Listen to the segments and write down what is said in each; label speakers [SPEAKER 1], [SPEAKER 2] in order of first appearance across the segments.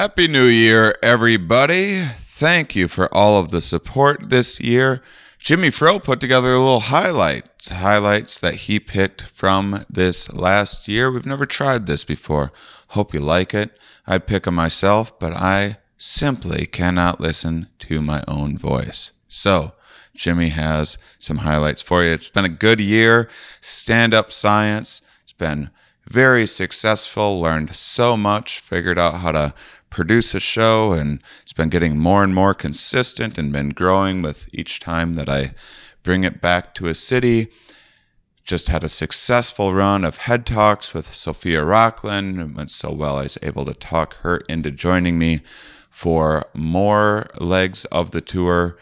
[SPEAKER 1] Happy New Year, everybody. Thank you for all of the support this year. Jimmy Fro put together a little highlights, highlights that he picked from this last year. We've never tried this before. Hope you like it. I'd pick them myself, but I simply cannot listen to my own voice. So, Jimmy has some highlights for you. It's been a good year. Stand up science. It's been very successful, learned so much, figured out how to produce a show, and it's been getting more and more consistent and been growing with each time that I bring it back to a city. Just had a successful run of head talks with Sophia Rockland. It went so well, I was able to talk her into joining me for more legs of the tour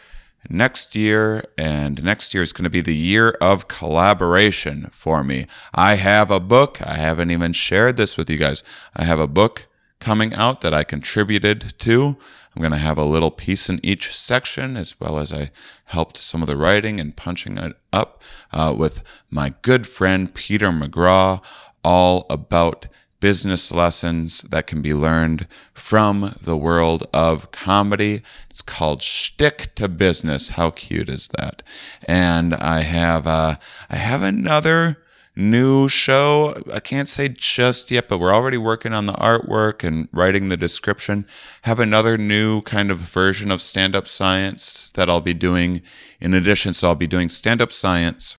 [SPEAKER 1] next year, and next year is going to be the year of collaboration for me. I have a book. I haven't even shared this with you guys. I have a book coming out that I contributed to. I'm going to have a little piece in each section, as well as I helped some of the writing and punching it up uh, with my good friend Peter McGraw, all about business lessons that can be learned from the world of comedy. It's called Shtick to Business. How cute is that? And I have uh, I have another new show. I can't say just yet, but we're already working on the artwork and writing the description. Have another new kind of version of stand up science that I'll be doing in addition. So I'll be doing stand up science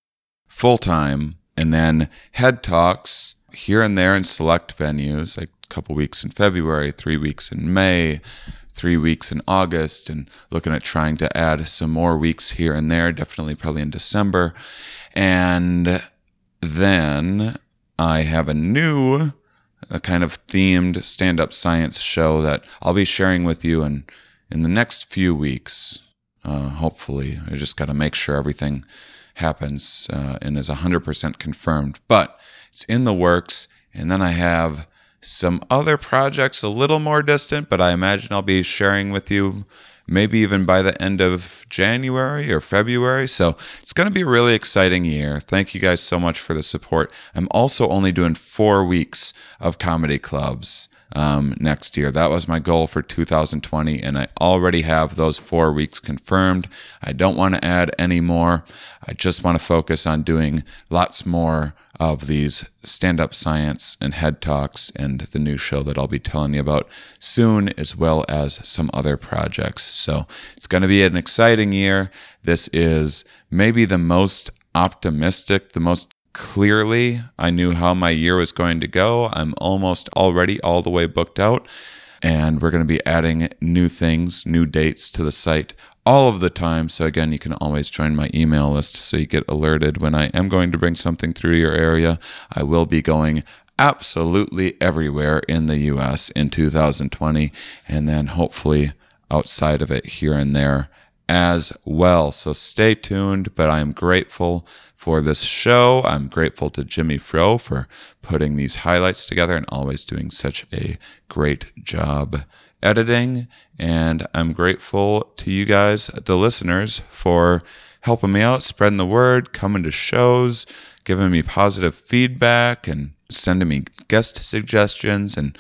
[SPEAKER 1] full time and then head talks here and there in select venues, like a couple weeks in February, three weeks in May, three weeks in August, and looking at trying to add some more weeks here and there, definitely probably in December. And then I have a new a kind of themed stand-up science show that I'll be sharing with you in in the next few weeks. Uh, hopefully, I just got to make sure everything happens uh, and is 100% confirmed. But it's in the works. And then I have some other projects a little more distant, but I imagine I'll be sharing with you maybe even by the end of January or February. So it's going to be a really exciting year. Thank you guys so much for the support. I'm also only doing four weeks of comedy clubs um, next year. That was my goal for 2020, and I already have those four weeks confirmed. I don't want to add any more. I just want to focus on doing lots more of these stand up science and head talks and the new show that I'll be telling you about soon, as well as some other projects. So it's going to be an exciting year. This is maybe the most optimistic, the most clearly I knew how my year was going to go. I'm almost already all the way booked out. And we're going to be adding new things, new dates to the site all of the time. So, again, you can always join my email list so you get alerted when I am going to bring something through your area. I will be going absolutely everywhere in the US in 2020, and then hopefully outside of it here and there as well. So stay tuned, but I'm grateful for this show. I'm grateful to Jimmy Fro for putting these highlights together and always doing such a great job editing. And I'm grateful to you guys, the listeners, for helping me out, spreading the word, coming to shows, giving me positive feedback, and sending me guest suggestions and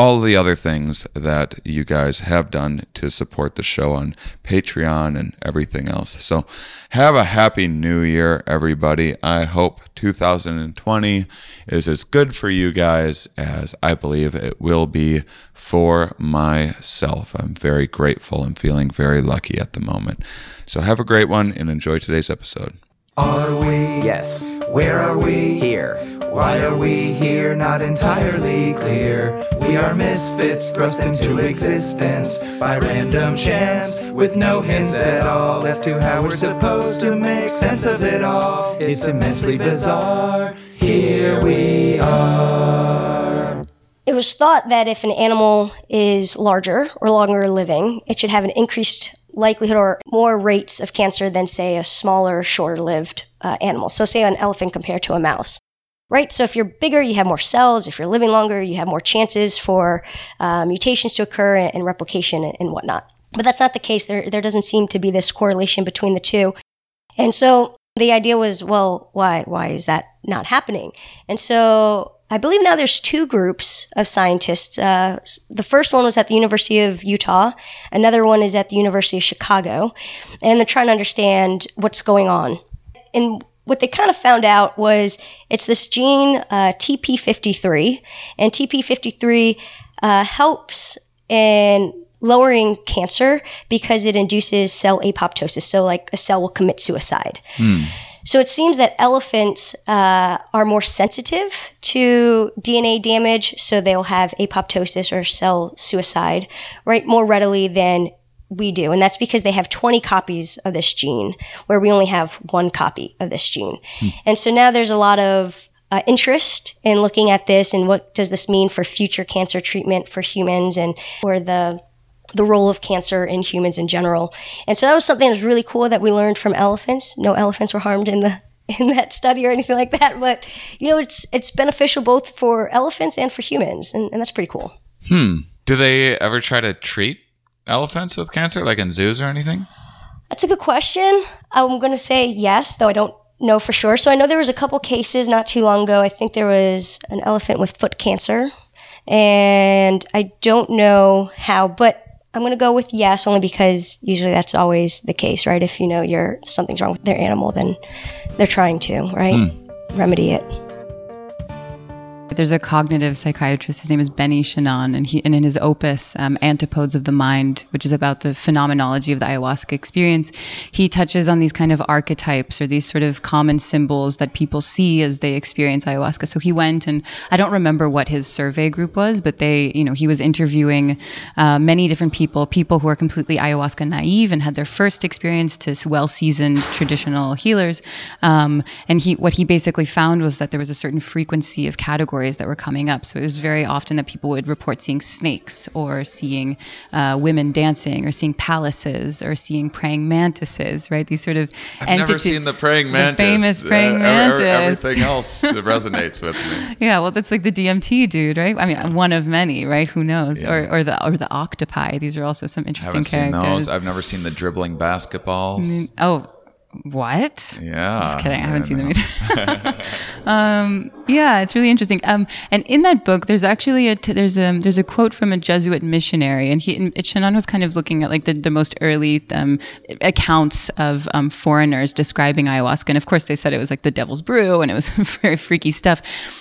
[SPEAKER 1] all the other things that you guys have done to support the show on Patreon and everything else. So, have a happy new year, everybody. I hope 2020 is as good for you guys as I believe it will be for myself. I'm very grateful and feeling very lucky at the moment. So, have a great one and enjoy today's episode.
[SPEAKER 2] Are we?
[SPEAKER 3] Yes.
[SPEAKER 2] Where are we?
[SPEAKER 3] Here.
[SPEAKER 2] Why are we here? Not entirely clear. We are misfits thrust into existence by random chance, with no hints at all as to how we're supposed to make sense of it all. It's immensely bizarre. Here we are.
[SPEAKER 4] It was thought that if an animal is larger or longer living, it should have an increased likelihood or more rates of cancer than, say, a smaller, shorter lived uh, animal. So, say an elephant compared to a mouse right? So if you're bigger, you have more cells. If you're living longer, you have more chances for uh, mutations to occur and, and replication and, and, whatnot. But that's not the case. There, there doesn't seem to be this correlation between the two. And so the idea was, well, why why is that not happening? And so I believe now there's two groups of scientists. Uh, the first one was at the University of Utah. Another one is at the University of Chicago, and they're trying to understand what's going on. And what they kind of found out was it's this gene uh, TP53, and TP53 uh, helps in lowering cancer because it induces cell apoptosis. So, like a cell will commit suicide. So it seems that elephants uh, are more sensitive to DNA damage, so they'll have apoptosis or cell suicide, right, more readily than we do. And that's because they have 20 copies of this gene, where we only have one copy of this gene. And so now there's a lot of uh, interest in looking at this and what does this mean for future cancer treatment for humans and for the the role of cancer in humans in general. And so that was something that was really cool that we learned from elephants. No elephants were harmed in the in that study or anything like that. But you know, it's it's beneficial both for elephants and for humans, and, and that's pretty cool. Hmm.
[SPEAKER 1] Do they ever try to treat elephants with cancer, like in zoos or anything?
[SPEAKER 4] That's a good question. I'm going to say yes, though I don't know for sure. So I know there was a couple cases not too long ago. I think there was an elephant with foot cancer, and I don't know how, but I'm going to go with yes, only because usually that's always the case, right? If you know you're something's wrong with their animal, then they're trying to, right, hmm. remedy it.
[SPEAKER 3] There's a cognitive psychiatrist. His name is Benny Shanon, and he and in his opus um, "Antipodes of the Mind," which is about the phenomenology of the ayahuasca experience, he touches on these kind of archetypes or these sort of common symbols that people see as they experience ayahuasca. So he went, and I don't remember what his survey group was, but they, you know, he was interviewing uh, many different people, people who are completely ayahuasca naive and had their first experience to well-seasoned traditional healers, um, and he what he basically found was that there was a certain frequency of categories that were coming up. So it was very often that people would report seeing snakes or seeing uh, women dancing or seeing palaces or seeing praying mantises, right? These sort of
[SPEAKER 1] I've never seen the praying mantis.
[SPEAKER 3] The famous praying
[SPEAKER 1] Uh, ev- ev-
[SPEAKER 3] mantis.
[SPEAKER 1] everything else resonates with me.
[SPEAKER 3] Yeah, well, that's like the DMT dude, right? I mean, one of many, right? Who knows? Or, or the or the octopi. These are also some interesting
[SPEAKER 1] haven't seen
[SPEAKER 3] characters.
[SPEAKER 1] those. I've never seen the dribbling basketballs.
[SPEAKER 3] oh, what?
[SPEAKER 1] Yeah,
[SPEAKER 3] Just kidding. I haven't seen them either. um, yeah, it's really interesting. Um, and in that book, there's actually a t- there's a there's a quote from a Jesuit missionary, and he and Shanon was kind of looking at like the, the most early um, accounts of um, foreigners describing ayahuasca, and of course they said it was like the devil's brew, and it was very freaky stuff.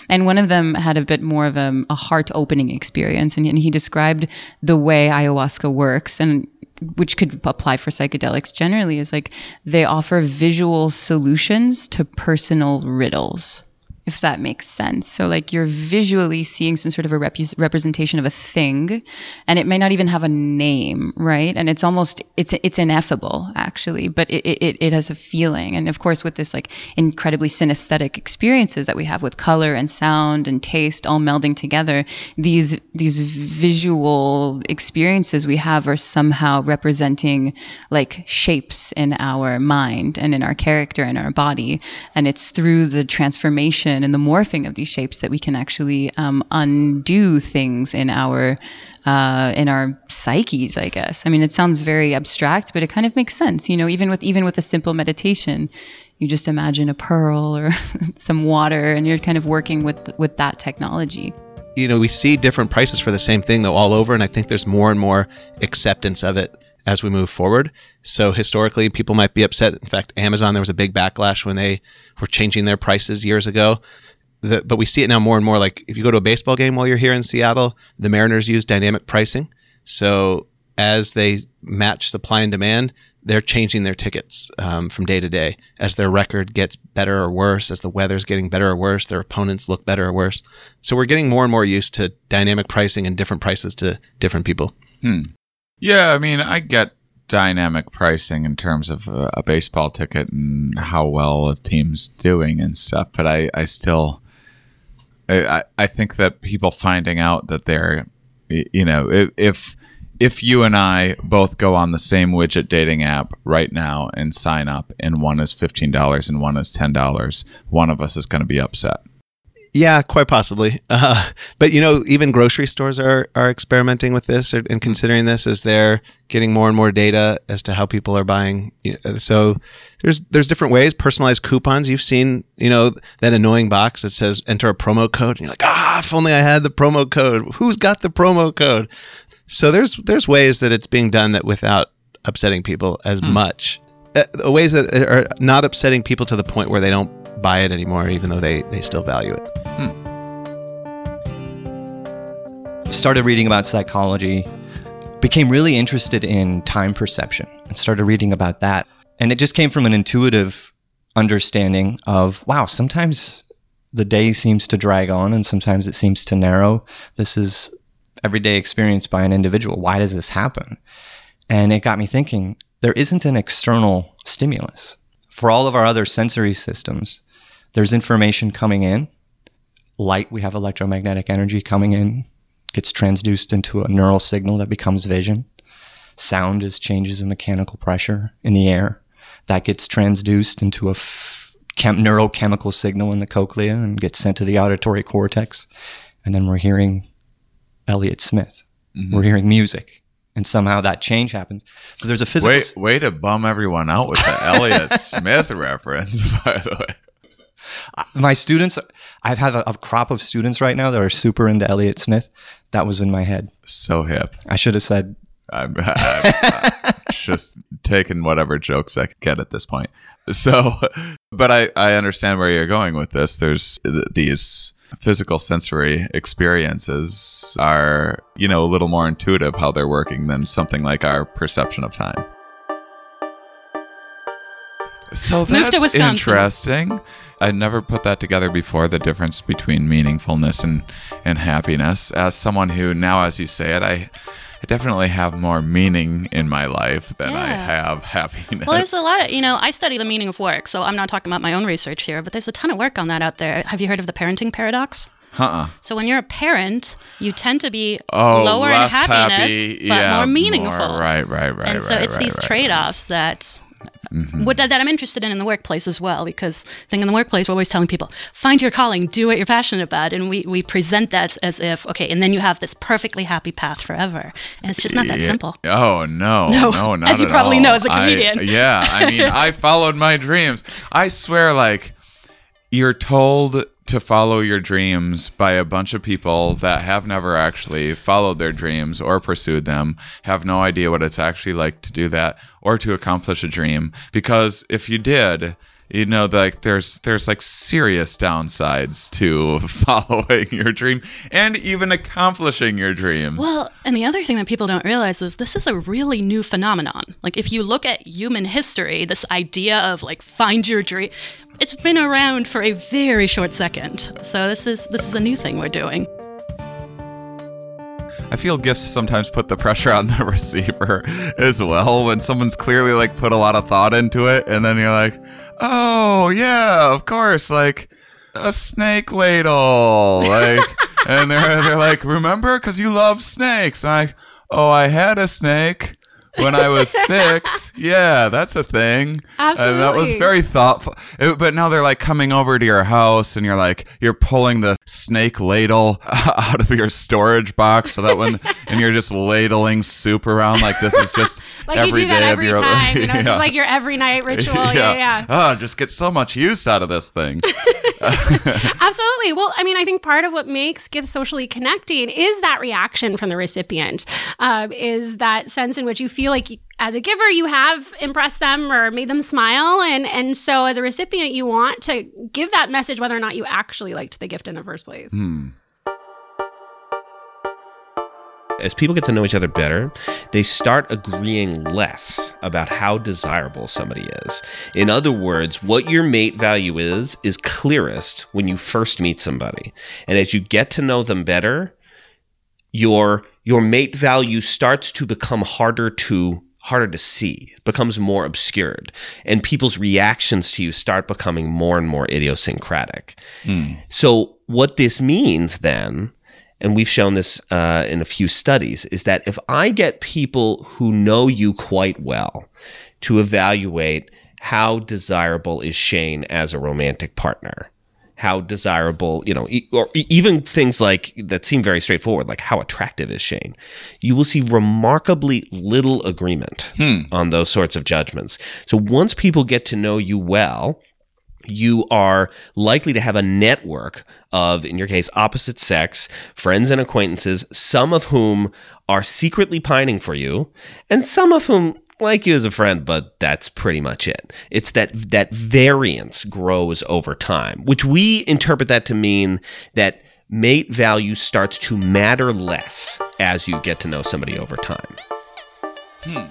[SPEAKER 3] And one of them had a bit more of a, a heart opening experience, and, and he described the way ayahuasca works, and which could apply for psychedelics generally, is like they offer visual solutions to personal riddles. If that makes sense. So, like, you're visually seeing some sort of a rep- representation of a thing, and it may not even have a name, right? And it's almost, it's, it's ineffable, actually, but it, it, it has a feeling. And of course, with this, like, incredibly synesthetic experiences that we have with color and sound and taste all melding together, these, these visual experiences we have are somehow representing like shapes in our mind and in our character and our body. And it's through the transformation and the morphing of these shapes that we can actually um, undo things in our uh, in our psyches, I guess. I mean, it sounds very abstract, but it kind of makes sense. You know, even with even with a simple meditation, you just imagine a pearl or some water, and you're kind of working with with that technology.
[SPEAKER 5] you know, we see different prices for the same thing though all over, and I think there's more and more acceptance of it as we move forward. So historically, people might be upset. In fact, Amazon there was a big backlash when they were changing their prices years ago. The, but we see it now more and more. Like if you go to a baseball game while you're here in Seattle, the Mariners use dynamic pricing. So as they match supply and demand, they're changing their tickets um, from day to day as their record gets better or worse, as the weather's getting better or worse, their opponents look better or worse. So we're getting more and more used to dynamic pricing and different prices to different people.
[SPEAKER 1] Yeah, I mean, I get dynamic pricing in terms of a, a baseball ticket and how well a team's doing and stuff, but I, I still, I, I- think that people finding out that they're, you know, if if you and I both go on the same widget dating app right now and sign up, and one is fifteen dollars and one is ten dollars, one of us is going to be upset.
[SPEAKER 5] Yeah, quite possibly. Uh, but you know, even grocery stores are are experimenting with this and considering this as they're getting more and more data as to how people are buying. So there's there's different ways. Personalized coupons. You've seen, you know, that annoying box that says enter a promo code, and you're like, ah, if only I had the promo code. Who's got the promo code? So there's there's ways that it's being done that without upsetting people as much. Uh, ways that are not upsetting people to the point where they don't buy it anymore, even though they, they still value it. Hmm.
[SPEAKER 6] started reading about psychology, became really interested in time perception, and started reading about that. And it just came from an intuitive understanding of wow, sometimes the day seems to drag on and sometimes it seems to narrow. This is everyday experience by an individual. Why does this happen? And it got me thinking there isn't an external stimulus. For all of our other sensory systems, there's information coming in. Light, we have electromagnetic energy coming in, gets transduced into a neural signal that becomes vision. Sound is changes in mechanical pressure in the air. That gets transduced into a f- chem- neurochemical signal in the cochlea and gets sent to the auditory cortex. And then we're hearing Elliott Smith. Mm-hmm. We're hearing music. And somehow that change happens. So there's a physical.
[SPEAKER 1] Wait, way to bum everyone out with the Elliott Smith reference, by the way.
[SPEAKER 6] My students, I've had a, a crop of students right now that are super into Elliott Smith. That was in my head.
[SPEAKER 1] So hip.
[SPEAKER 6] I should have said,
[SPEAKER 1] I'm, I'm, I'm just taking whatever jokes I can get at this point. So, but I, I understand where you're going with this. There's th- these physical sensory experiences are, you know, a little more intuitive how they're working than something like our perception of time. So that's
[SPEAKER 7] Wisconsin.
[SPEAKER 1] interesting. I never put that together before the difference between meaningfulness and, and happiness. As someone who now, as you say it, I, I definitely have more meaning in my life than I have happiness.
[SPEAKER 7] Well, there's a lot of, you know, I study the meaning of work, so I'm not talking about my own research here, but there's a ton of work on that out there. Have you heard of the parenting paradox?
[SPEAKER 1] uh-uh.
[SPEAKER 7] So when you're a parent, you tend to be
[SPEAKER 1] Oh,
[SPEAKER 7] lower in happiness,
[SPEAKER 1] happy,
[SPEAKER 7] but
[SPEAKER 1] yeah,
[SPEAKER 7] more meaningful.
[SPEAKER 1] right, right, right,
[SPEAKER 7] and so
[SPEAKER 1] right,
[SPEAKER 7] it's
[SPEAKER 1] right,
[SPEAKER 7] these
[SPEAKER 1] right.
[SPEAKER 7] trade-offs that
[SPEAKER 1] Mm-hmm.
[SPEAKER 7] what, that I'm interested in in the workplace as well. Because I think in the workplace we're always telling people find your calling, do what you're passionate about, and we we present that as if okay, and then you have this perfectly happy path forever, and it's just not that
[SPEAKER 1] Yeah.
[SPEAKER 7] simple.
[SPEAKER 1] Oh no,
[SPEAKER 7] No,
[SPEAKER 1] no, not
[SPEAKER 7] as you probably
[SPEAKER 1] all.
[SPEAKER 7] know as a comedian.
[SPEAKER 1] yeah, I mean, I followed my dreams. I swear, like you're told to follow your dreams by a bunch of people that have never actually followed their dreams or pursued them, have no idea what it's actually like to do that or to accomplish a dream. Because if you did, you know, like there's there's like serious downsides to following your dream and even accomplishing your dreams.
[SPEAKER 7] Well, and the other thing that people don't realize is this is a really new phenomenon. Like if you look at human history, this idea of like find your dream, it's been around for a very short second. So this is this is a new thing we're doing.
[SPEAKER 1] I feel gifts sometimes put the pressure on the receiver as well when someone's clearly like put a lot of thought into it and then you're like, "Oh, yeah, of course, like a snake ladle." Like and they're they're like, "Remember cuz you love snakes." I'm like, "Oh, I had a snake when I was 6." Yeah, that's a thing. And that was very thoughtful. It- but now they're like coming over to your house and you're like you're pulling the snake ladle out of your storage box so that when and you're just ladling soup around like this is just
[SPEAKER 8] Like you
[SPEAKER 1] every
[SPEAKER 8] do that
[SPEAKER 1] day
[SPEAKER 8] every
[SPEAKER 1] of your
[SPEAKER 8] time. You know,
[SPEAKER 1] Yeah.
[SPEAKER 8] it's like your every night ritual. Yeah, yeah.
[SPEAKER 1] Oh, just get so much use out of this thing.
[SPEAKER 8] Absolutely. Well, I mean, I think part of what makes gifts socially connecting is that reaction from the recipient, uh, is that sense in which you feel like as a giver you have impressed them or made them smile, and and so as a recipient you want to give that message whether or not you actually liked the gift in the first place. Hmm.
[SPEAKER 9] As people get to know each other better, they start agreeing less about how desirable somebody is. In other words, what your mate value is, is clearest when you first meet somebody. And as you get to know them better, your your mate value starts to become harder to harder to see. It becomes more obscured. And people's reactions to you start becoming more and more idiosyncratic. So what this means then and we've shown this uh, in a few studies is that if i get people who know you quite well to evaluate how desirable is shane as a romantic partner how desirable, you know, or even things like that seem very straightforward, like how attractive is Shane, you will see remarkably little agreement hmm. on those sorts of judgments. So once people get to know you well, you are likely to have a network of, in your case, opposite sex friends and acquaintances, some of whom are secretly pining for you, and some of whom like you as a friend, but that's pretty much it. It's that that variance grows over time, which we interpret that to mean that mate value starts to matter less as you get to know somebody over time. Hmm.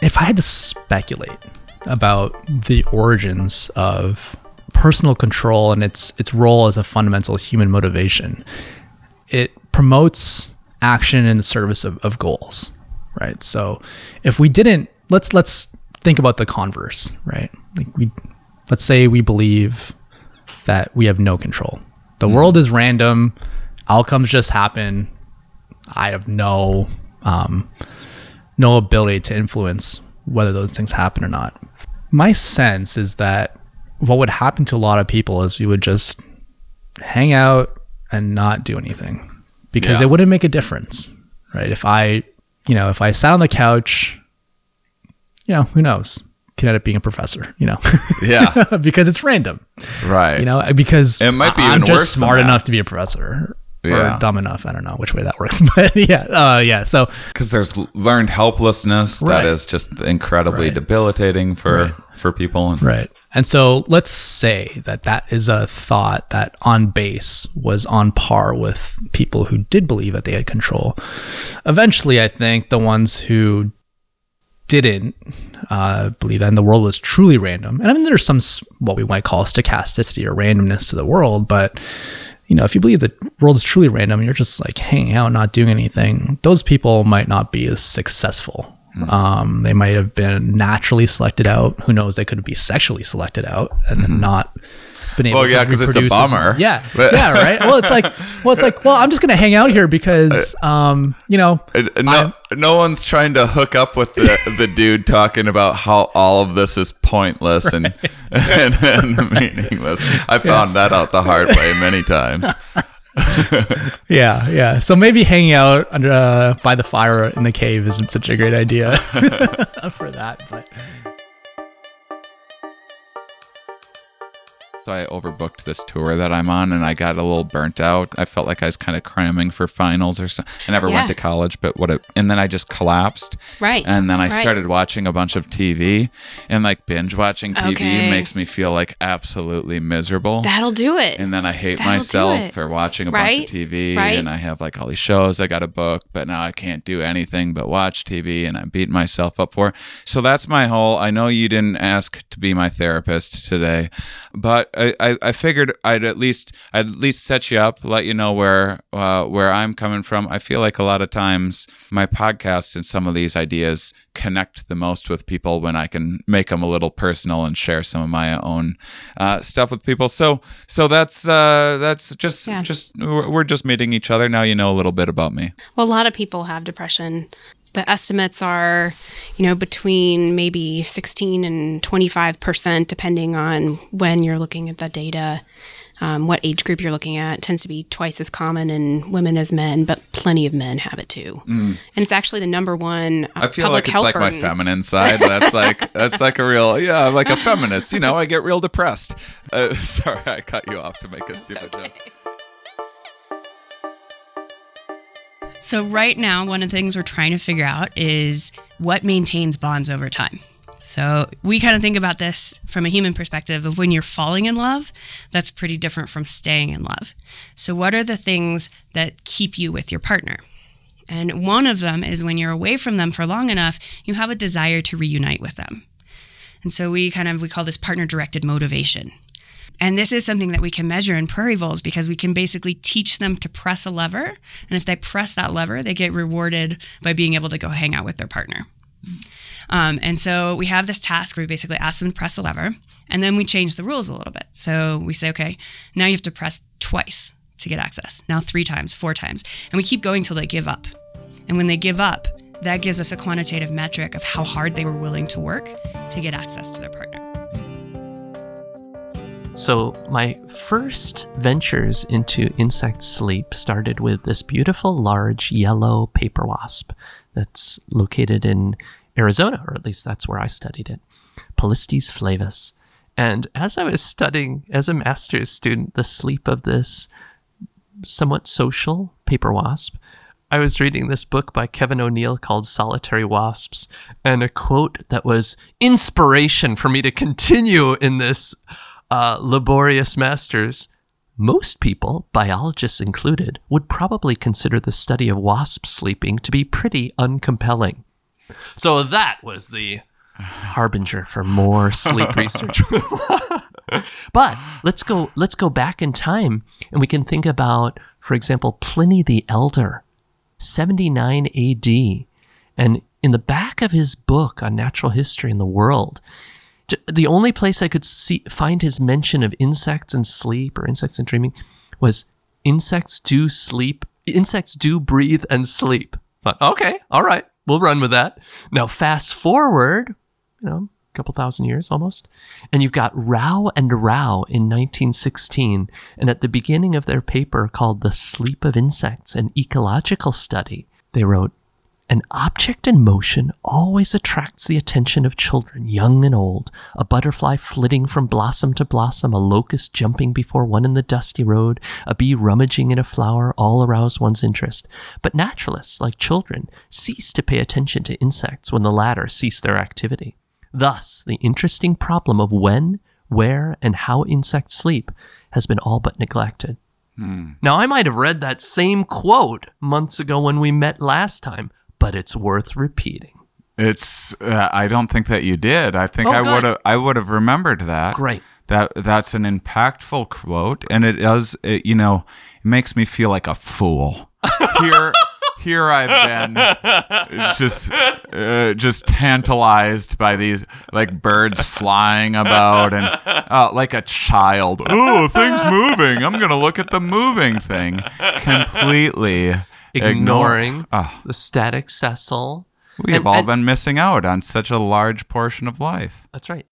[SPEAKER 10] If I had to speculate about the origins of personal control and its its role as a fundamental human motivation, it promotes action in the service of, of goals, right? So if we didn't let's let's think about the converse, right? Like we let's say we believe that we have no control. The world is random, outcomes just happen. I have no um, no ability to influence whether those things happen or not. My sense is that what would happen to a lot of people is you would just hang out and not do anything because
[SPEAKER 1] Yeah.
[SPEAKER 10] it wouldn't make a difference, right? If I, you know, if I sat on the couch, you know, who knows? Could end up being a professor, you know,
[SPEAKER 1] Yeah.
[SPEAKER 10] because it's random,
[SPEAKER 1] right.
[SPEAKER 10] you know, because
[SPEAKER 1] It might be
[SPEAKER 10] I'm just smart enough to be a professor.
[SPEAKER 1] Yeah.
[SPEAKER 10] Or dumb enough. I don't know which way that works, but yeah, uh, yeah. So
[SPEAKER 1] because there's learned helplessness
[SPEAKER 10] Right.
[SPEAKER 1] that is just incredibly
[SPEAKER 10] Right.
[SPEAKER 1] debilitating for for people and
[SPEAKER 10] Right. And so let's say that that is a thought that on base was on par with people who did believe that they had control. Eventually, I think the ones who didn't uh, believe that and the world was truly random, and I mean, there's some what we might call stochasticity or randomness to the world, but you know, if you believe the world is truly random and you're just like hanging out, not doing anything, those people might not be as successful. Um, they might have been naturally selected out. Who knows? They could be sexually selected out and not been able
[SPEAKER 1] Well,
[SPEAKER 10] to
[SPEAKER 1] yeah, 'cause it's a
[SPEAKER 10] reproduce as-
[SPEAKER 1] bummer.
[SPEAKER 10] Yeah,
[SPEAKER 1] But-
[SPEAKER 10] yeah, right. Well, it's like, well, it's like, well, I'm just gonna hang out here because, um, you know,
[SPEAKER 1] and no, no one's trying to hook up with the, the dude talking about how all of this is pointless and, and, and meaningless. I found that out the hard way many times.
[SPEAKER 10] Yeah, yeah. So maybe hanging out under uh, by the fire in the cave isn't such a great idea for that, but.
[SPEAKER 1] So I overbooked this tour that I'm on, and I got a little burnt out. I felt like I was kind of cramming for finals or something. I never
[SPEAKER 8] Yeah.
[SPEAKER 1] went to college, but what? It, and then I just collapsed.
[SPEAKER 8] Right,
[SPEAKER 1] And then I
[SPEAKER 8] right.
[SPEAKER 1] started watching a bunch of TV, and like binge watching TV
[SPEAKER 8] Okay.
[SPEAKER 1] makes me feel like absolutely miserable.
[SPEAKER 8] That'll do it.
[SPEAKER 1] and then I hate
[SPEAKER 8] That'll
[SPEAKER 1] myself for watching a
[SPEAKER 8] Right,
[SPEAKER 1] bunch of TV,
[SPEAKER 8] right.
[SPEAKER 1] and I have like all these shows I got to book, but now I can't do anything but watch TV, and I'm beating myself up for. it. So that's my whole. I know you didn't ask to be my therapist today, but I, I, figured I'd at least I'd at least set you up, let you know where uh, where I'm coming from. I feel like a lot of times my podcasts and some of these ideas connect the most with people when I can make them a little personal and share some of my own uh, stuff with people. So so that's uh, that's just
[SPEAKER 8] Yeah.
[SPEAKER 1] just we're just meeting each other now. You know a little bit about me.
[SPEAKER 8] Well, a lot of people have depression. The estimates are, you know, between maybe 16 and 25%, depending on when you're looking at the data, um, what age group you're looking at. It tends to be twice as common in women as men, but plenty of men have it too. And it's actually the number one uh,
[SPEAKER 1] I feel like it's like
[SPEAKER 8] burden.
[SPEAKER 1] my feminine side. That's like that's like a real yeah, I'm like a feminist. You know, I get real depressed. Uh, sorry, I cut you off to make a stupid joke.
[SPEAKER 11] So, right now, one of the things we're trying to figure out is what maintains bonds over time. So, we kind of think about this from a human perspective of when you're falling in love, that's pretty different from staying in love. So, what are the things that keep you with your partner? And one of them is when you're away from them for long enough, you have a desire to reunite with them. And so we kind of we call this partner directed motivation. And this is something that we can measure in prairie voles because we can basically teach them to press a lever. And if they press that lever, they get rewarded by being able to go hang out with their partner. Um, and so we have this task where we basically ask them to press a lever, and then we change the rules a little bit. So we say, okay, now you have to press twice to get access. Now three times, four times, and we keep going till they give up. And when they give up, that gives us a quantitative metric of how hard they were willing to work to get access to their partner.
[SPEAKER 12] So, my first ventures into insect sleep started with this beautiful large yellow paper wasp that's located in Arizona, or at least that's where I studied it, Polistes flavus. And as I was studying as a master's student the sleep of this somewhat social paper wasp, I was reading this book by Kevin O'Neill called Solitary Wasps, and a quote that was inspiration for me to continue in this uh, laborious master's. Most people, biologists included, would probably consider the study of wasp sleeping to be pretty uncompelling. So that was the harbinger for more sleep research. but let's go let's go back in time and we can think about for example Pliny the Elder 79 AD and in the back of his book on natural history in the world the only place I could see find his mention of insects and sleep or insects and dreaming was insects do sleep insects do breathe and sleep. But okay, all right, we'll run with that. Now fast forward, you know, a couple thousand years almost, and you've got Rau and Rau in 1916, and at the beginning of their paper called "The Sleep of Insects: An Ecological Study," they wrote. An object in motion always attracts the attention of children, young and old. A butterfly flitting from blossom to blossom, a locust jumping before one in the dusty road, a bee rummaging in a flower, all arouse one's interest. But naturalists, like children, cease to pay attention to insects when the latter cease their activity. Thus, the interesting problem of when, where, and how insects sleep has been all but neglected. Hmm. Now, I might have read that same quote months ago when we met last time, but it's worth repeating.
[SPEAKER 1] It's. Uh, I don't think that you did. I think
[SPEAKER 12] Oh,
[SPEAKER 1] I would have. I would have remembered that.
[SPEAKER 12] Great.
[SPEAKER 1] That that's an impactful quote, and it does. It, you know, it makes me feel like a fool. Here, here I've been, just, uh, just tantalized by these like birds flying about, and uh, like a child. Oh, things moving. I'm gonna look at the moving thing. Completely
[SPEAKER 12] Ignoring
[SPEAKER 1] Ignore. Oh.
[SPEAKER 12] the static Cecil.
[SPEAKER 1] We have
[SPEAKER 12] And-
[SPEAKER 1] all
[SPEAKER 12] and-
[SPEAKER 1] been missing out on such a large portion of life.
[SPEAKER 12] That's right.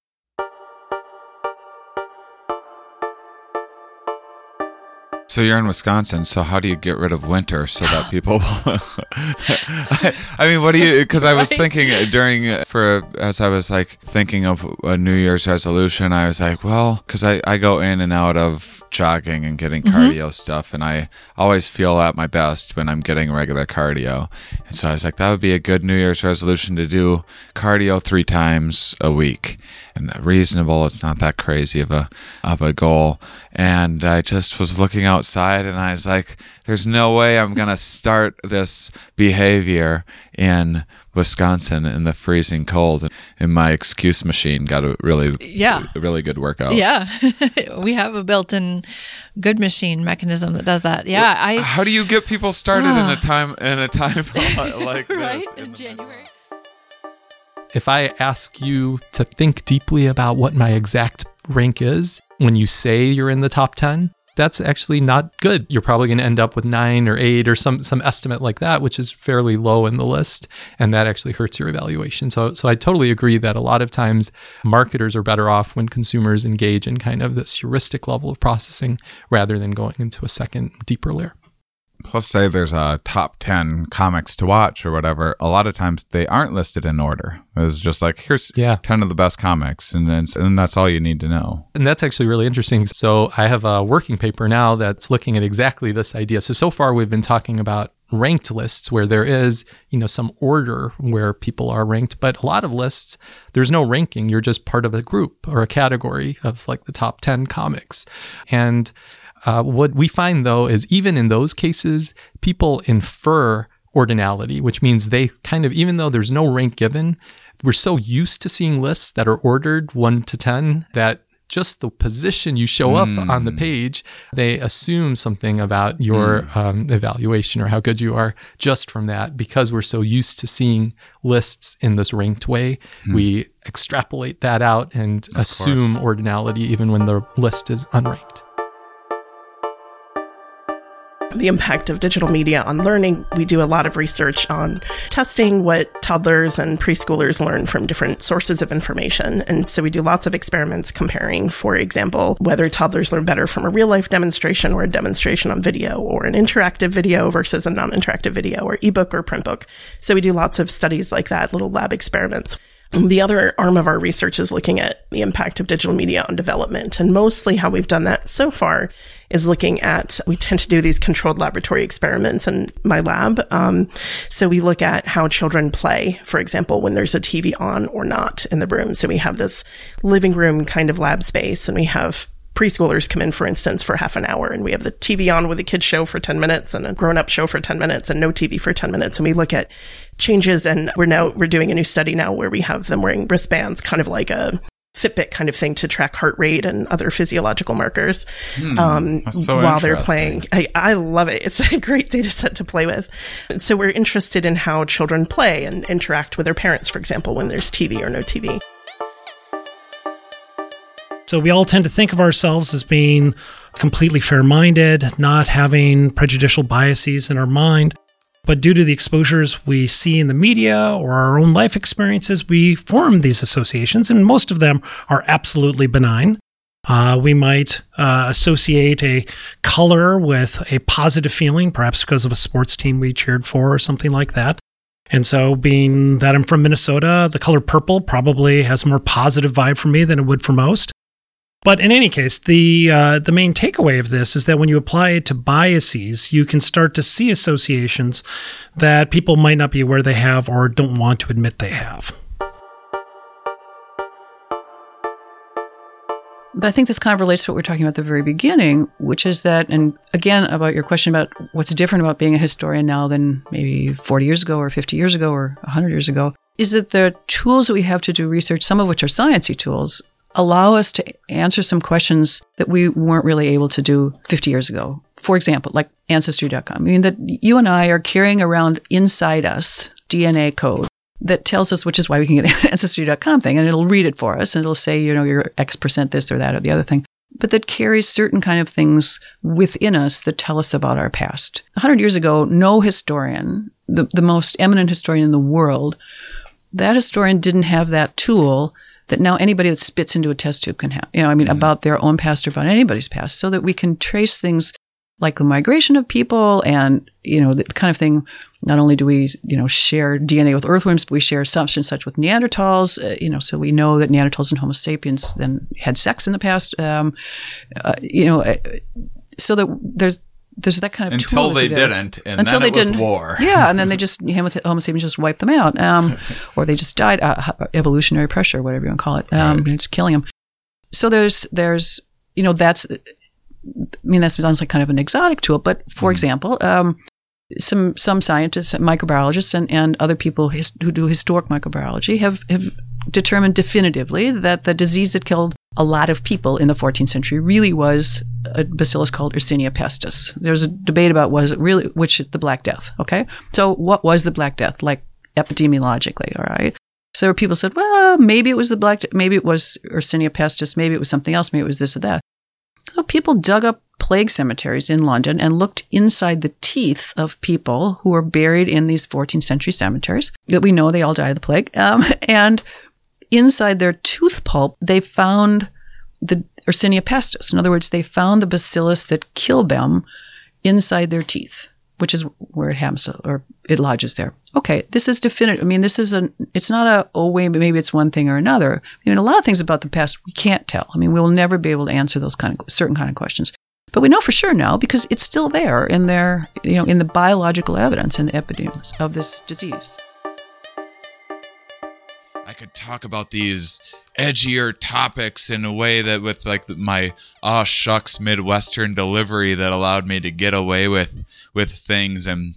[SPEAKER 1] So you're in Wisconsin. So how do you get rid of winter so that people? I, I mean, what do you? Because I was thinking uh, during uh, for as I was like thinking of a New Year's resolution, I was like, well, because I I go in and out of jogging and getting cardio stuff, and I always feel at my best when I'm getting regular cardio. And so I was like, that would be a good New Year's resolution to do cardio three times a week, and reasonable. It's not that crazy of a of a goal. And I just was looking outside, and I was like, "There's no way I'm gonna start this behavior in Wisconsin in the freezing cold." And my excuse machine got a really
[SPEAKER 13] Yeah.
[SPEAKER 1] a really good workout.
[SPEAKER 13] Yeah, we have a built-in good machine mechanism that does that. Yeah, I
[SPEAKER 1] How do you get people started in a ah. time in a time like this?
[SPEAKER 13] right
[SPEAKER 1] in
[SPEAKER 13] in January.
[SPEAKER 14] If I ask you to think deeply about what my exact rank is when you say you're in the top 10, that's actually not good. You're probably going to end up with 9 or 8 or some some estimate like that, which is fairly low in the list, and that actually hurts your evaluation. So so I totally agree that a lot of times marketers are better off when consumers engage in kind of this heuristic level of processing rather than going into a second deeper layer.
[SPEAKER 1] Plus, say there's a top 10 comics to watch or whatever. A lot of times they aren't listed in order. It's just like, here's
[SPEAKER 14] Yeah.
[SPEAKER 1] 10 of the best comics, and then and that's all you need to know.
[SPEAKER 14] And that's actually really interesting. So I have a working paper now that's looking at exactly this idea. So so far we've been talking about ranked lists where there is, you know, some order where people are ranked, but a lot of lists there's no ranking. You're just part of a group or a category of like the top 10 comics. And uh, what we find though is even in those cases, people infer ordinality, which means they kind of, even though there's no rank given, we're so used to seeing lists that are ordered one to 10 that just the position you show up on the page, they assume something about your um, evaluation or how good you are just from that. Because we're so used to seeing lists in this ranked way, we extrapolate that out and assume ordinality even when the list is unranked.
[SPEAKER 15] The impact of digital media on learning, we do a lot of research on testing what toddlers and preschoolers learn from different sources of information. And so we do lots of experiments comparing, for example, whether toddlers learn better from a real life demonstration or a demonstration on video or an interactive video versus a non interactive video or ebook or print book. So we do lots of studies like that, little lab experiments. The other arm of our research is looking at the impact of digital media on development. And mostly how we've done that so far is looking at, we tend to do these controlled laboratory experiments in my lab. Um, so we look at how children play, for example, when there's a TV on or not in the room. So we have this living room kind of lab space and we have preschoolers come in, for instance, for half an hour and we have the TV on with a kid show for 10 minutes and a grown up show for 10 minutes and no TV for 10 minutes. And we look at changes and we're now, we're doing a new study now where we have them wearing wristbands, kind of like a Fitbit kind of thing to track heart rate and other physiological markers
[SPEAKER 1] Hmm,
[SPEAKER 15] um,
[SPEAKER 1] so
[SPEAKER 15] while they're playing. I, I love it. It's a great data set to play with. And so we're interested in how children play and interact with their parents, for example, when there's TV or no TV.
[SPEAKER 16] So we all tend to think of ourselves as being completely fair minded, not having prejudicial biases in our mind. But due to the exposures we see in the media or our own life experiences, we form these associations, and most of them are absolutely benign. Uh, we might uh, associate a color with a positive feeling, perhaps because of a sports team we cheered for or something like that. And so, being that I'm from Minnesota, the color purple probably has a more positive vibe for me than it would for most. But in any case, the uh, the main takeaway of this is that when you apply it to biases, you can start to see associations that people might not be aware they have or don't want to admit they have.
[SPEAKER 17] But I think this kind of relates to what we are talking about at the very beginning, which is that, and again, about your question about what's different about being a historian now than maybe 40 years ago or 50 years ago or 100 years ago, is that the tools that we have to do research, some of which are sciencey tools, allow us to answer some questions that we weren't really able to do 50 years ago. For example, like Ancestry.com. I mean, that you and I are carrying around inside us DNA code that tells us, which is why we can get an Ancestry.com thing, and it'll read it for us, and it'll say, you know, you're X percent this or that or the other thing. But that carries certain kind of things within us that tell us about our past. A hundred years ago, no historian, the, the most eminent historian in the world, that historian didn't have that tool that now anybody that spits into a test tube can have. You know, I mean, about their own past or about anybody's past, so that we can trace things like the migration of people and, you know, the kind of thing. Not only do we, you know, share DNA with earthworms, but we share such and such with Neanderthals, uh, you know, so we know that Neanderthals and Homo sapiens then had sex in the past, um, uh, you know, uh, so that there's, there's that kind of
[SPEAKER 1] Until they didn't, and then it was war.
[SPEAKER 17] Yeah, and then they just Homo sapiens just wiped them out, um, or they just died. Uh, evolutionary pressure, whatever you want to call it, um, just killing them. So there's there's you know that's I mean that sounds like kind of an exotic tool, but for example, um, some some scientists, microbiologists, and, and other people his, who do historic microbiology have have determined definitively that the disease that killed a lot of people in the 14th century really was a bacillus called Yersinia pestis. There's a debate about was it really which the Black Death. Okay, so what was the Black Death like epidemiologically? All right. So people said, well, maybe it was the Black, maybe it was Yersinia pestis, maybe it was something else, maybe it was this or that. So people dug up plague cemeteries in London and looked inside the teeth of people who were buried in these 14th century cemeteries that we know they all died of the plague. Um, and inside their tooth pulp, they found the Yersinia pestis. In other words, they found the bacillus that killed them inside their teeth, which is where it happens or it lodges there. Okay, this is definitive. I mean, this is a. It's not a oh wait, but maybe it's one thing or another. I mean, a lot of things about the past we can't tell. I mean, we will never be able to answer those kind of certain kind of questions. But we know for sure now because it's still there in their, you know, in the biological evidence in the epidemics of this disease.
[SPEAKER 1] I could talk about these edgier topics in a way that with like my aw shucks midwestern delivery that allowed me to get away with with things and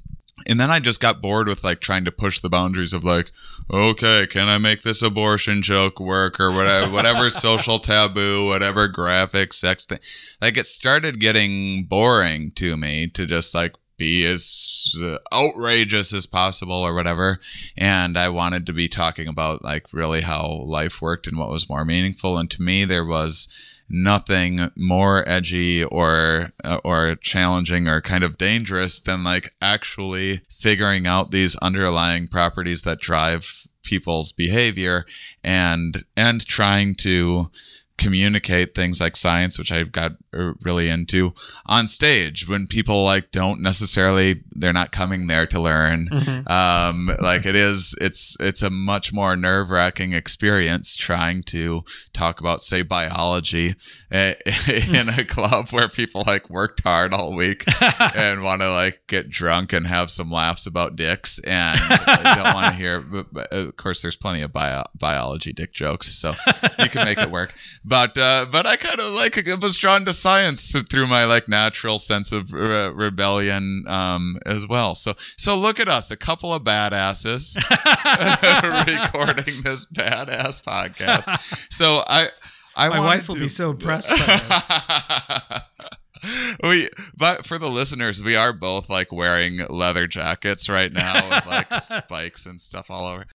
[SPEAKER 1] and then I just got bored with like trying to push the boundaries of like, okay, can I make this abortion joke work or whatever, whatever social taboo, whatever graphic sex thing. Like it started getting boring to me to just like be as uh, outrageous as possible or whatever. And I wanted to be talking about like really how life worked and what was more meaningful. And to me, there was nothing more edgy or uh, or challenging or kind of dangerous than like actually figuring out these underlying properties that drive people's behavior and and trying to communicate things like science, which I've got uh, really into on stage when people like don't necessarily they're not coming there to learn.
[SPEAKER 18] Mhm.
[SPEAKER 1] Um, like it is, it's it's a much more nerve wracking experience trying to talk about say biology eh, in a club where people like worked hard all week and want to like get drunk and have some laughs about dicks and don't want to hear. But of course, there's plenty of bio- biology dick jokes, so you can make it work. But uh, but I kind of like it was drawn to science through my like natural sense of uh, rebellion um, as well. So so look at us, a couple of badasses recording this badass podcast. So I. I
[SPEAKER 18] My wife will
[SPEAKER 1] to-
[SPEAKER 18] be so impressed. By
[SPEAKER 1] we but for the listeners we are both like wearing leather jackets right now with like spikes and stuff all over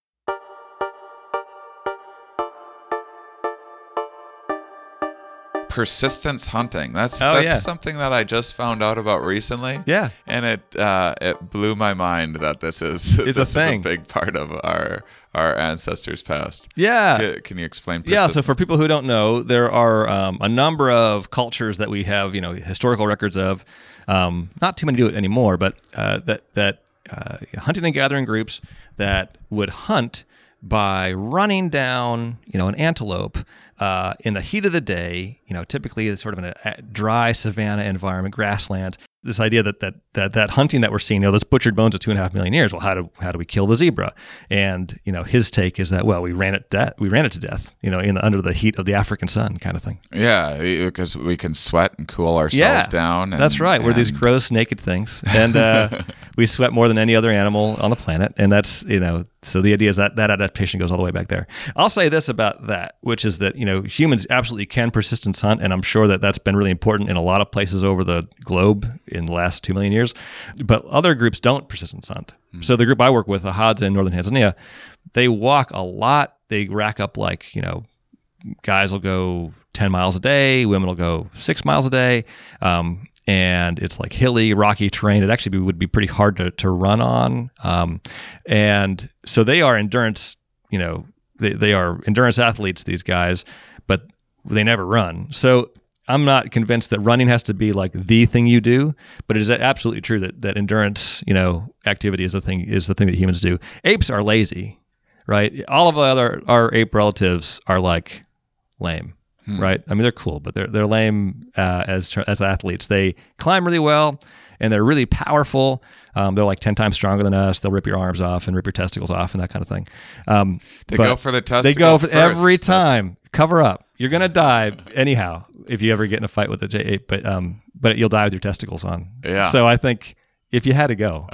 [SPEAKER 1] persistence hunting that's
[SPEAKER 19] Oh,
[SPEAKER 1] that's
[SPEAKER 19] yeah.
[SPEAKER 1] something that i just found out about recently
[SPEAKER 19] Yeah.
[SPEAKER 1] and it uh it blew my mind that this is
[SPEAKER 19] It's a
[SPEAKER 1] this
[SPEAKER 19] thing.
[SPEAKER 1] is a big part of our our ancestors past
[SPEAKER 19] Yeah.
[SPEAKER 1] can, can you explain
[SPEAKER 19] Yeah, so for people who don't know, there are um, a number of cultures that we have, you know, historical records of. Um, not too many do it anymore, but uh, that that uh, hunting and gathering groups that would hunt by running down, you know, an antelope uh, in the heat of the day. You know, typically it's sort of in a, dry savanna environment, grassland. This idea that that that that hunting that we're seeing, you know, this butchered bones of two and a half million years. Well, how do how do we kill the zebra? And you know, his take is that well, we ran it death. We ran it to death. You know, in the, under the heat of the African sun, kind of thing.
[SPEAKER 1] yeah because we can sweat and cool ourselves down and,
[SPEAKER 19] that's right. We're these gross naked things, and uh, we sweat more than any other animal on the planet. And that's you know, so the idea is that that adaptation goes all the way back there. I'll say this about that, which is that you know humans absolutely can persistence hunt, and I'm sure that that's been really important in a lot of places over the globe in the last two million years. But other groups don't persistence hunt. So the group I work with, the Hadza in northern Tanzania, they walk a lot. They rack up like you know guys will go 10 miles a day, women will go six miles a day. Um, and it's like hilly, rocky terrain. It actually would be pretty hard to, to run on. Um, and so they are endurance, you know, they, they are endurance athletes, these guys, but they never run. So I'm not convinced that running has to be like the thing you do, but it is absolutely true that, that endurance, you know, activity is the thing is the thing that humans do. Apes are lazy, right? All of our our ape relatives are like lame,
[SPEAKER 1] Hmm.
[SPEAKER 19] right? I mean, they're cool, but they're they're lame uh, as as athletes. They climb really well, and they're really powerful. Um, they're like ten times stronger than us. They'll rip your arms off and rip your testicles off and that kind of thing. Um,
[SPEAKER 1] They go for the testicles.
[SPEAKER 19] They go for
[SPEAKER 1] first.
[SPEAKER 19] every
[SPEAKER 1] That's-
[SPEAKER 19] time. Cover up. You're gonna die anyhow if you ever get in a fight with a J eight, but um, but you'll die with your testicles on.
[SPEAKER 1] Yeah.
[SPEAKER 19] So I think if you had to go,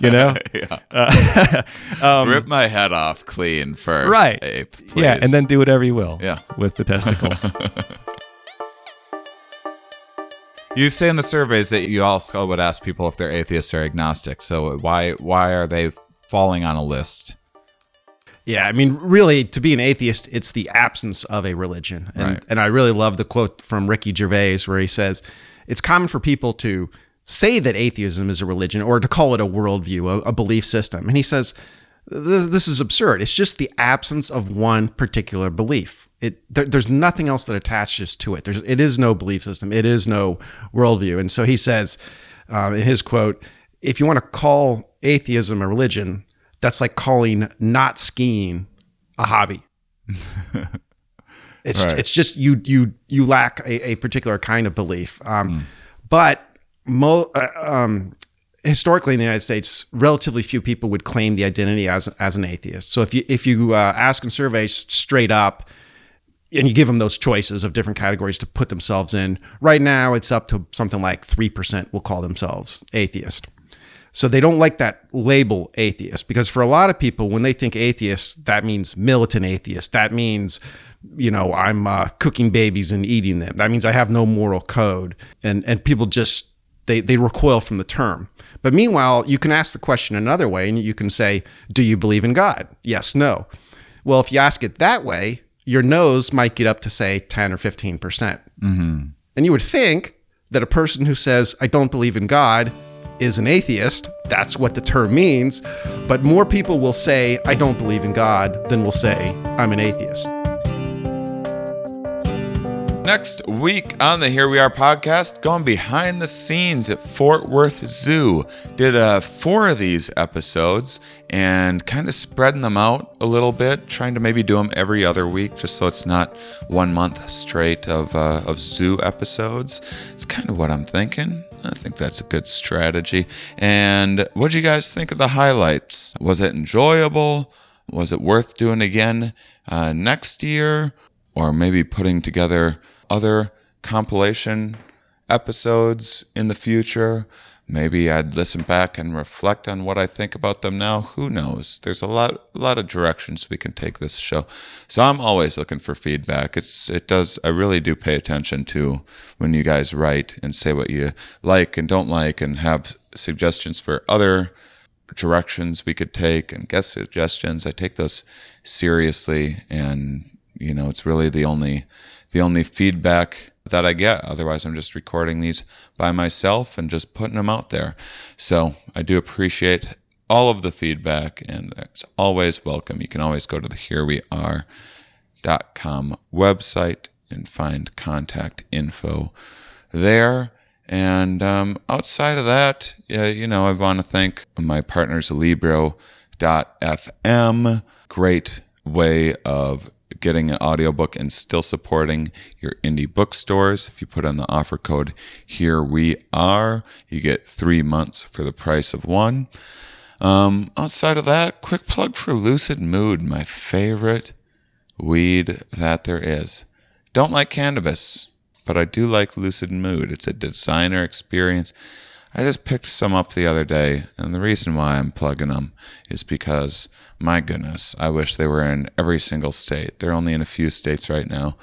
[SPEAKER 19] you know,
[SPEAKER 1] yeah.
[SPEAKER 19] Uh, um,
[SPEAKER 1] Rip my head off clean first,
[SPEAKER 19] right?
[SPEAKER 1] ape.
[SPEAKER 19] Yeah, and then do whatever you will.
[SPEAKER 1] Yeah.
[SPEAKER 19] with the testicles.
[SPEAKER 1] You say in the surveys that you also would ask people if they're atheists or agnostic. So why why are they falling on a list?
[SPEAKER 20] Yeah, I mean, really, to be an atheist, it's the absence of a religion. And,
[SPEAKER 1] Right.
[SPEAKER 20] and I really love the quote from Ricky Gervais where he says, It's common for people to say that atheism is a religion or to call it a worldview, a, a belief system. And he says, This is absurd. It's just the absence of one particular belief. It, there, there's nothing else that attaches to it. There's, it is no belief system. It is no worldview. And so he says um, in his quote, if you want to call atheism a religion, that's like calling not skiing a hobby. It's
[SPEAKER 1] Right.
[SPEAKER 20] it's just you you you lack a, a particular kind of belief. Um, But mo- uh, um, historically in the United States, relatively few people would claim the identity as as an atheist. So if you if you uh, ask and survey s- straight up, and you give them those choices of different categories to put themselves in, right now it's up to something like three percent will call themselves atheist. So they don't like that label atheist because for a lot of people, when they think atheist, that means militant atheist. That means, you know, I'm uh, cooking babies and eating them. That means I have no moral code. And and people just they they recoil from the term. But meanwhile, you can ask the question another way, and you can say, "Do you believe in God?" Yes, no. Well, if you ask it that way, your nose might get up to say 10 or 15%. percent
[SPEAKER 1] Mm-hmm.
[SPEAKER 20] And you would think that a person who says, I don't believe in God, is an atheist. That's what the term means. But more people will say, I don't believe in God, than will say, I'm an atheist.
[SPEAKER 1] Next week on the Here We Are podcast, going behind the scenes at Fort Worth Zoo. Did uh, four of these episodes and kind of spreading them out a little bit, trying to maybe do them every other week just so it's not one month straight of, uh, of zoo episodes. It's kind of what I'm thinking. I think that's a good strategy. And what do you guys think of the highlights? Was it enjoyable? Was it worth doing again uh, next year? Or maybe putting together other compilation episodes in the future? Maybe I'd listen back and reflect on what I think about them now. Who knows? There's a lot, a lot of directions we can take this show. So I'm always looking for feedback. It's, it does. I really do pay attention to when you guys write and say what you like and don't like, and have suggestions for other directions we could take and guest suggestions. I take those seriously, and you know, it's really the only, the only feedback that I get. Otherwise, I'm just recording these by myself and just putting them out there. So I do appreciate all of the feedback, and it's always welcome. You can always go to the Here We Are dot com website and find contact info there. And um, outside of that, yeah, you know, I want to thank my partners, Libro.fm. Great way of getting an audiobook and still supporting your indie bookstores. If you put in the offer code Here We Are, you get three months for the price of one. Um, outside of that, quick plug for Lucid Mood, my favorite weed that there is. Don't like cannabis, but I do like Lucid Mood. It's a designer experience. I just picked some up the other day, and the reason why I'm plugging them is because, my goodness, I wish they were in every single state. They're only in a few states right now,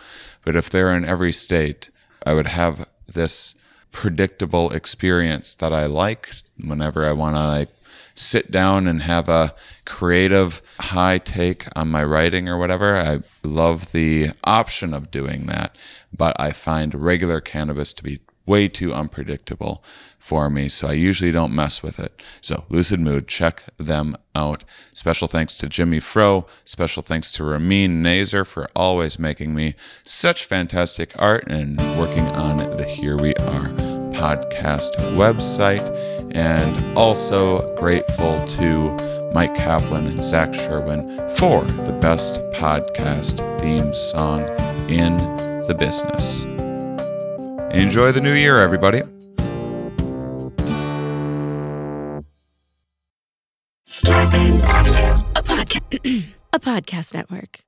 [SPEAKER 1] but if they're in every state, I would have this predictable experience that I like whenever I want to like sit down and have a creative high take on my writing or whatever. I love the option of doing that, but I find regular cannabis to be way too unpredictable for me, so I usually don't mess with it. So, Lucid Mood, check them out. Special thanks to Jimmy Fro. Special thanks to Ramin Nazer for always making me such fantastic art and working on the Here We Are podcast website. And also grateful to Mike Kaplan and Zach Sherwin for the best podcast theme song in the business. Enjoy the new year, everybody.
[SPEAKER 21] Starburns Audio, a, podca- a podcast network.